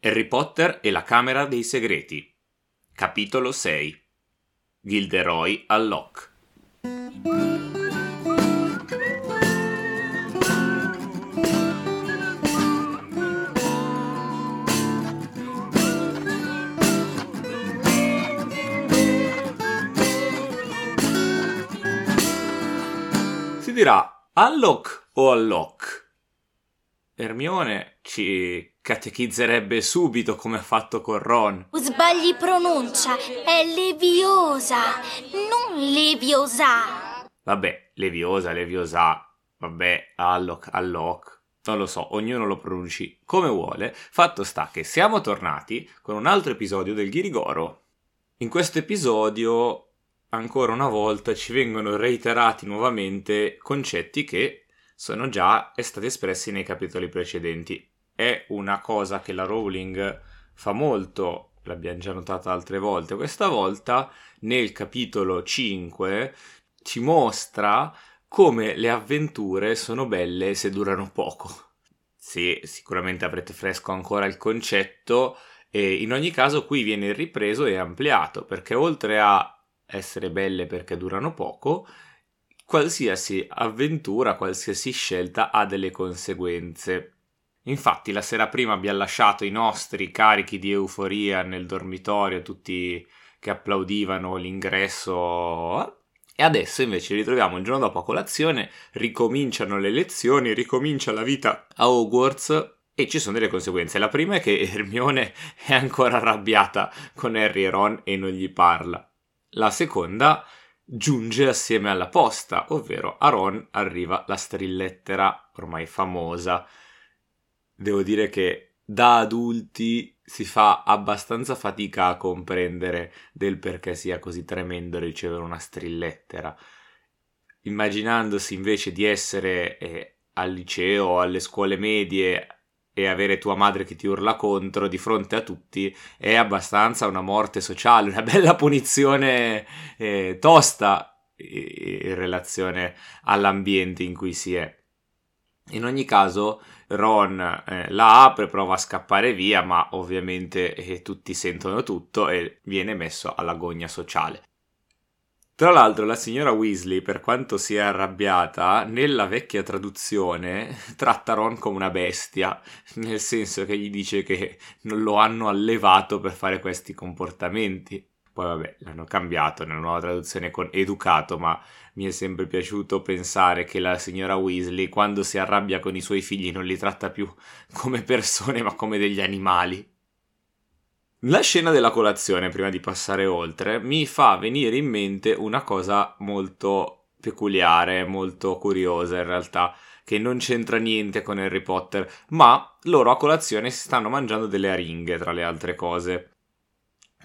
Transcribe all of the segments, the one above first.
Harry Potter e la Camera dei Segreti. Capitolo 6. Gilderoy al Loch. Si dirà Alloc o Alloc? Ermione ci catechizzerebbe subito come ha fatto con Ron. Sbagli pronuncia, è leviosa, non leviosa. Vabbè, Leviosa, Leviosa, vabbè, Alloc, Alloc. Non lo so, ognuno lo pronunci come vuole. Fatto sta che siamo tornati con un altro episodio del Ghirigoro. In questo episodio, ancora una volta, ci vengono reiterati nuovamente concetti che sono già stati espressi nei capitoli precedenti. È una cosa che la Rowling fa molto, l'abbiamo già notata altre volte. Questa volta, nel capitolo 5, ci mostra come le avventure sono belle se durano poco. Sì, sicuramente avrete fresco ancora il concetto e in ogni caso qui viene ripreso e ampliato perché oltre a essere belle perché durano poco, qualsiasi avventura, qualsiasi scelta ha delle conseguenze. Infatti la sera prima abbiamo lasciato i nostri carichi di euforia nel dormitorio, tutti che applaudivano l'ingresso e adesso invece li ritroviamo il giorno dopo a colazione, ricominciano le lezioni, ricomincia la vita a Hogwarts e ci sono delle conseguenze. La prima è che Hermione è ancora arrabbiata con Harry e Ron e non gli parla. La seconda giunge assieme alla posta, ovvero a Ron arriva la strillettera ormai famosa. Devo dire che da adulti si fa abbastanza fatica a comprendere del perché sia così tremendo ricevere una strillettera. Immaginandosi invece di essere eh, al liceo o alle scuole medie e avere tua madre che ti urla contro di fronte a tutti è abbastanza una morte sociale, una bella punizione eh, tosta in relazione all'ambiente in cui si è. In ogni caso, Ron eh, la apre, prova a scappare via, ma ovviamente eh, tutti sentono tutto e viene messo alla gogna sociale. Tra l'altro la signora Weasley, per quanto sia arrabbiata, nella vecchia traduzione tratta Ron come una bestia, nel senso che gli dice che non lo hanno allevato per fare questi comportamenti. Poi vabbè, l'hanno cambiato nella nuova traduzione con educato, ma mi è sempre piaciuto pensare che la signora Weasley, quando si arrabbia con i suoi figli, non li tratta più come persone, ma come degli animali. La scena della colazione, prima di passare oltre, mi fa venire in mente una cosa molto peculiare, molto curiosa in realtà, che non c'entra niente con Harry Potter, ma loro a colazione si stanno mangiando delle aringhe, tra le altre cose.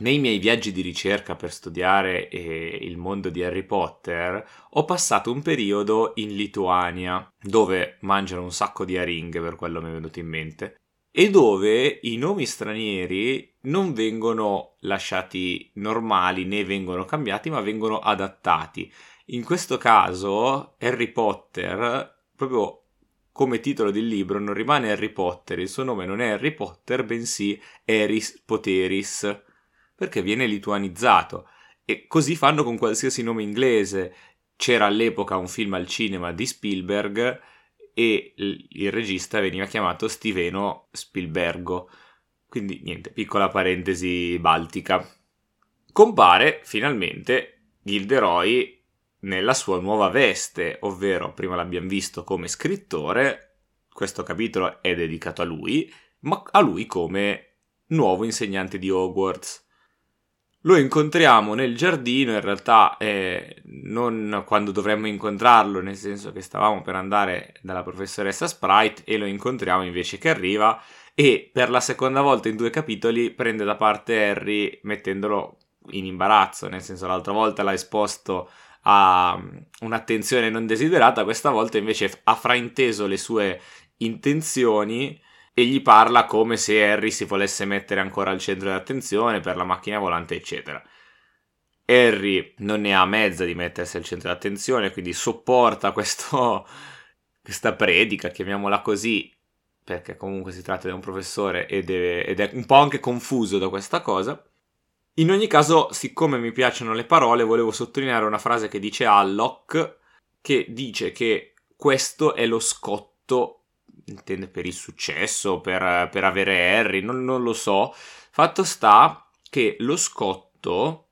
Nei miei viaggi di ricerca per studiare eh, il mondo di Harry Potter ho passato un periodo in Lituania, dove mangiano un sacco di aringhe, per quello mi è venuto in mente, e dove i nomi stranieri non vengono lasciati normali né vengono cambiati, ma vengono adattati. In questo caso Harry Potter, proprio come titolo del libro, non rimane Harry Potter, il suo nome non è Harry Potter, bensì Eris Poteris, perché viene lituanizzato. E così fanno con qualsiasi nome inglese. C'era all'epoca un film al cinema di Spielberg e il regista veniva chiamato Stiveno Spielbergo. Quindi niente, piccola parentesi baltica. Compare finalmente Gilderoy nella sua nuova veste, ovvero prima l'abbiamo visto come scrittore, questo capitolo è dedicato a lui, ma a lui come nuovo insegnante di Hogwarts. Lo incontriamo nel giardino, in realtà eh, non quando dovremmo incontrarlo, nel senso che stavamo per andare dalla professoressa Sprite e lo incontriamo invece che arriva e per la seconda volta in due capitoli prende da parte Harry mettendolo in imbarazzo, nel senso l'altra volta l'ha esposto a un'attenzione non desiderata, questa volta invece ha frainteso le sue intenzioni e gli parla come se Harry si volesse mettere ancora al centro dell'attenzione per la macchina volante, eccetera. Harry non ne ha mezza di mettersi al centro dell'attenzione, quindi sopporta questo, questa predica, chiamiamola così, perché comunque si tratta di un professore ed è, ed è un po' anche confuso da questa cosa. In ogni caso, siccome mi piacciono le parole, volevo sottolineare una frase che dice Alloc, che dice che questo è lo scotto, intende per il successo, per, per avere Harry, non, non lo so. Fatto sta che lo scotto,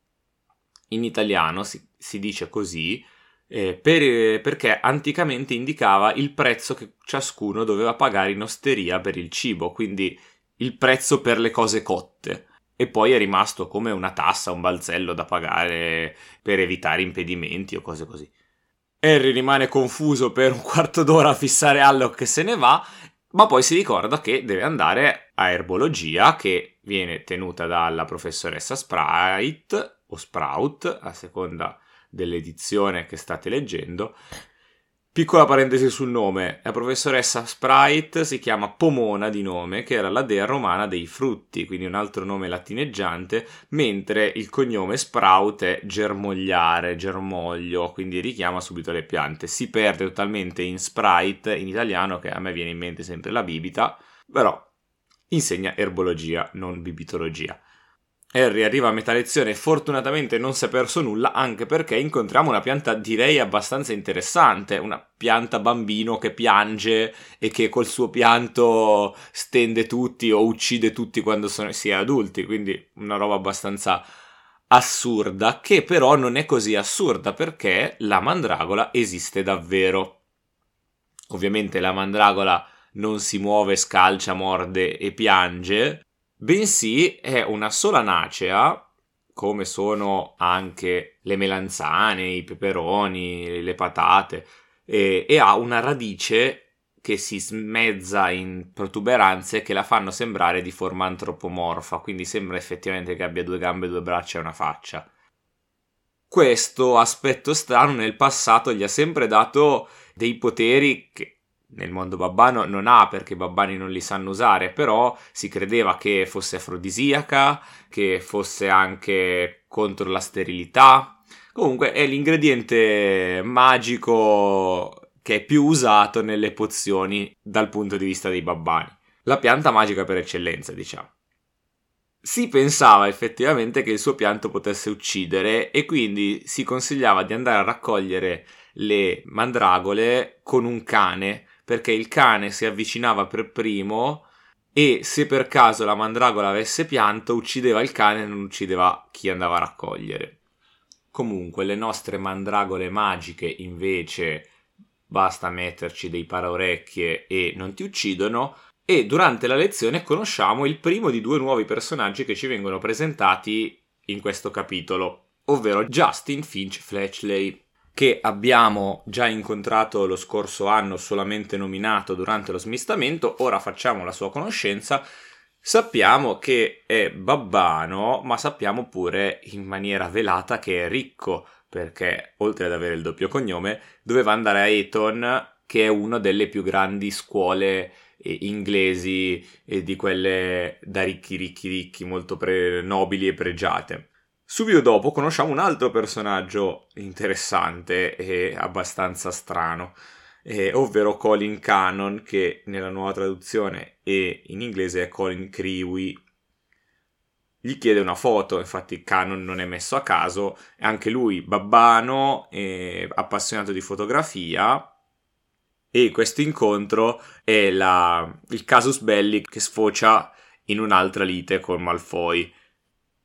in italiano si, si dice così, eh, per, perché anticamente indicava il prezzo che ciascuno doveva pagare in osteria per il cibo, quindi il prezzo per le cose cotte e poi è rimasto come una tassa, un balzello da pagare per evitare impedimenti o cose così. Harry rimane confuso per un quarto d'ora a fissare Alloc che se ne va, ma poi si ricorda che deve andare a erbologia che viene tenuta dalla professoressa Sprite o Sprout, a seconda dell'edizione che state leggendo, Piccola parentesi sul nome, la professoressa Sprite si chiama Pomona di nome, che era la dea romana dei frutti, quindi un altro nome latineggiante, mentre il cognome Sprout è germogliare, germoglio, quindi richiama subito le piante. Si perde totalmente in Sprite in italiano, che a me viene in mente sempre la bibita, però insegna erbologia, non bibitologia. Harry arriva a metà lezione e fortunatamente non si è perso nulla anche perché incontriamo una pianta direi abbastanza interessante, una pianta bambino che piange e che col suo pianto stende tutti o uccide tutti quando sono, si è adulti, quindi una roba abbastanza assurda che però non è così assurda perché la mandragola esiste davvero. Ovviamente la mandragola non si muove, scalcia, morde e piange, bensì è una sola nacea, come sono anche le melanzane, i peperoni, le patate, e, e ha una radice che si smezza in protuberanze che la fanno sembrare di forma antropomorfa, quindi sembra effettivamente che abbia due gambe, due braccia e una faccia. Questo aspetto strano nel passato gli ha sempre dato dei poteri che nel mondo babbano non ha perché i babbani non li sanno usare, però si credeva che fosse afrodisiaca, che fosse anche contro la sterilità. Comunque è l'ingrediente magico che è più usato nelle pozioni dal punto di vista dei babbani. La pianta magica per eccellenza, diciamo. Si pensava effettivamente che il suo pianto potesse uccidere e quindi si consigliava di andare a raccogliere le mandragole con un cane perché il cane si avvicinava per primo e se per caso la mandragola avesse pianto uccideva il cane e non uccideva chi andava a raccogliere. Comunque le nostre mandragole magiche invece basta metterci dei paraorecchie e non ti uccidono e durante la lezione conosciamo il primo di due nuovi personaggi che ci vengono presentati in questo capitolo, ovvero Justin Finch Fletchley che abbiamo già incontrato lo scorso anno solamente nominato durante lo smistamento, ora facciamo la sua conoscenza. Sappiamo che è babbano, ma sappiamo pure in maniera velata che è ricco, perché oltre ad avere il doppio cognome, doveva andare a Eton, che è una delle più grandi scuole eh, inglesi e di quelle da ricchi ricchi ricchi, molto pre- nobili e pregiate. Subito dopo conosciamo un altro personaggio interessante e abbastanza strano, eh, ovvero Colin Cannon, che nella nuova traduzione e in inglese è Colin Crewe. Gli chiede una foto, infatti Cannon non è messo a caso, è anche lui babbano, e appassionato di fotografia, e questo incontro è la, il casus belli che sfocia in un'altra lite con Malfoy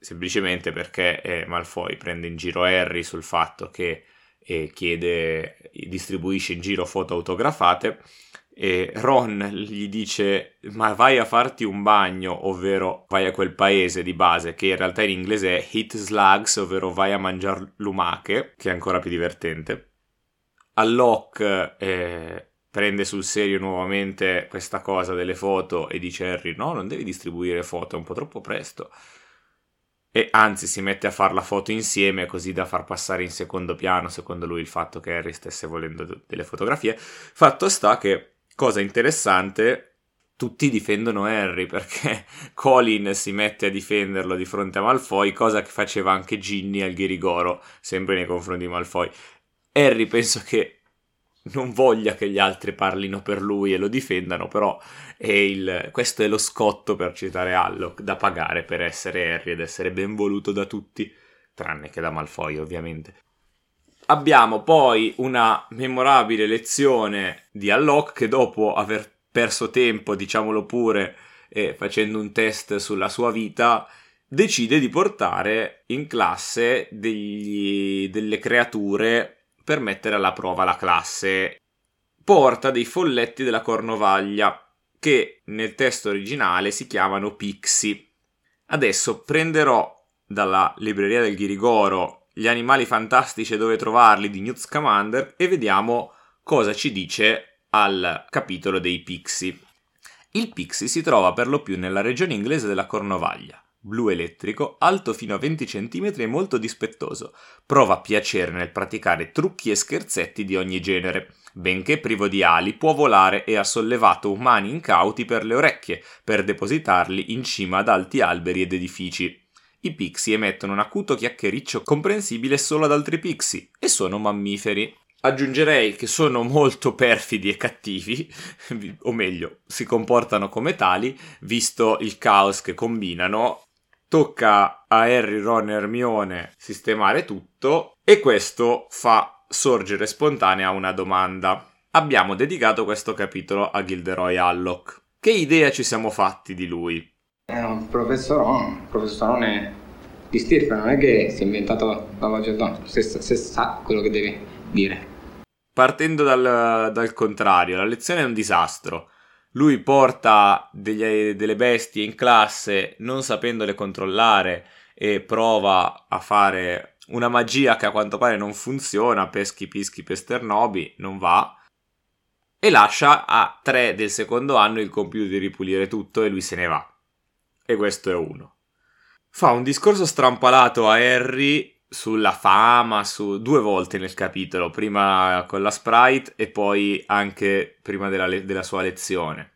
semplicemente perché eh, Malfoy prende in giro Harry sul fatto che eh, chiede, distribuisce in giro foto autografate e Ron gli dice ma vai a farti un bagno, ovvero vai a quel paese di base che in realtà in inglese è Hit Slugs, ovvero vai a mangiare lumache, che è ancora più divertente. Alloc eh, prende sul serio nuovamente questa cosa delle foto e dice Harry no, non devi distribuire foto, è un po' troppo presto e anzi si mette a fare la foto insieme così da far passare in secondo piano secondo lui il fatto che Harry stesse volendo delle fotografie. Fatto sta che cosa interessante tutti difendono Harry perché Colin si mette a difenderlo di fronte a Malfoy cosa che faceva anche Ginny al Ghirigoro sempre nei confronti di Malfoy. Harry penso che non voglia che gli altri parlino per lui e lo difendano, però è il, questo è lo scotto per citare Alloc da pagare per essere Harry ed essere ben voluto da tutti, tranne che da Malfoy ovviamente. Abbiamo poi una memorabile lezione di Alloc che dopo aver perso tempo, diciamolo pure, eh, facendo un test sulla sua vita, decide di portare in classe degli, delle creature per mettere alla prova la classe. Porta dei folletti della Cornovaglia che nel testo originale si chiamano Pixie. Adesso prenderò dalla libreria del Ghirigoro gli animali fantastici e dove trovarli di Newt Scamander e vediamo cosa ci dice al capitolo dei Pixie. Il Pixie si trova per lo più nella regione inglese della Cornovaglia. Blu elettrico, alto fino a 20 cm e molto dispettoso. Prova piacere nel praticare trucchi e scherzetti di ogni genere. Benché privo di ali, può volare e ha sollevato umani incauti per le orecchie, per depositarli in cima ad alti alberi ed edifici. I pixie emettono un acuto chiacchiericcio comprensibile solo ad altri pixie e sono mammiferi. Aggiungerei che sono molto perfidi e cattivi, o meglio, si comportano come tali, visto il caos che combinano. Tocca a Harry, Ron e Hermione sistemare tutto e questo fa sorgere spontanea una domanda. Abbiamo dedicato questo capitolo a Gilderoy Alloc. Che idea ci siamo fatti di lui? È un professorone, professorone di stirpe, non è che si è inventato la voce d'onno, se, se sa quello che deve dire. Partendo dal, dal, contrario, la lezione è un disastro. Lui porta degli, delle bestie in classe non sapendole controllare e prova a fare una magia che a quanto pare non funziona, peschi, pischi, pesternobi, non va. E lascia a tre del secondo anno il compito di ripulire tutto e lui se ne va e questo è uno. Fa un discorso strampalato a Harry sulla fama, su due volte nel capitolo, prima con la Sprite e poi anche prima della, le- della sua lezione.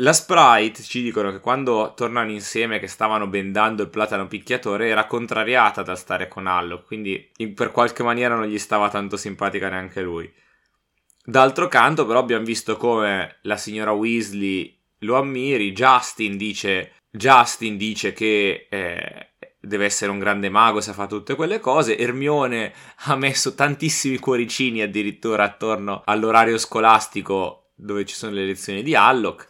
La Sprite ci dicono che quando tornano insieme, che stavano bendando il platano picchiatore, era contrariata da stare con Allo, quindi in, per qualche maniera non gli stava tanto simpatica neanche lui. D'altro canto, però, abbiamo visto come la signora Weasley lo ammiri. Justin dice Justin dice che eh, deve essere un grande mago se fa tutte quelle cose. Ermione ha messo tantissimi cuoricini addirittura attorno all'orario scolastico dove ci sono le lezioni di Alloc.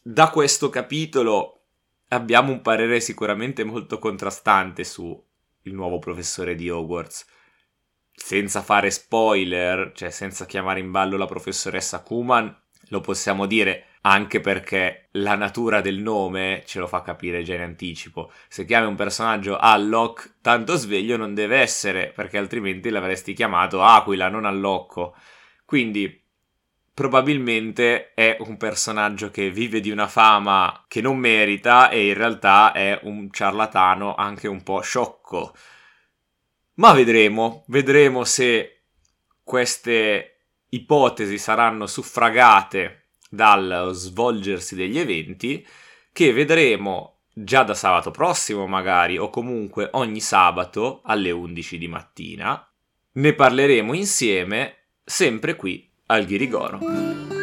Da questo capitolo abbiamo un parere sicuramente molto contrastante su il nuovo professore di Hogwarts. Senza fare spoiler, cioè senza chiamare in ballo la professoressa Kuman, lo possiamo dire anche perché la natura del nome ce lo fa capire già in anticipo. Se chiami un personaggio Alloc, tanto sveglio non deve essere, perché altrimenti l'avresti chiamato Aquila, non Allocco. Quindi probabilmente è un personaggio che vive di una fama che non merita e in realtà è un ciarlatano anche un po' sciocco. Ma vedremo, vedremo se queste ipotesi saranno suffragate dal svolgersi degli eventi che vedremo già da sabato prossimo magari o comunque ogni sabato alle 11 di mattina. Ne parleremo insieme sempre qui al Ghirigoro.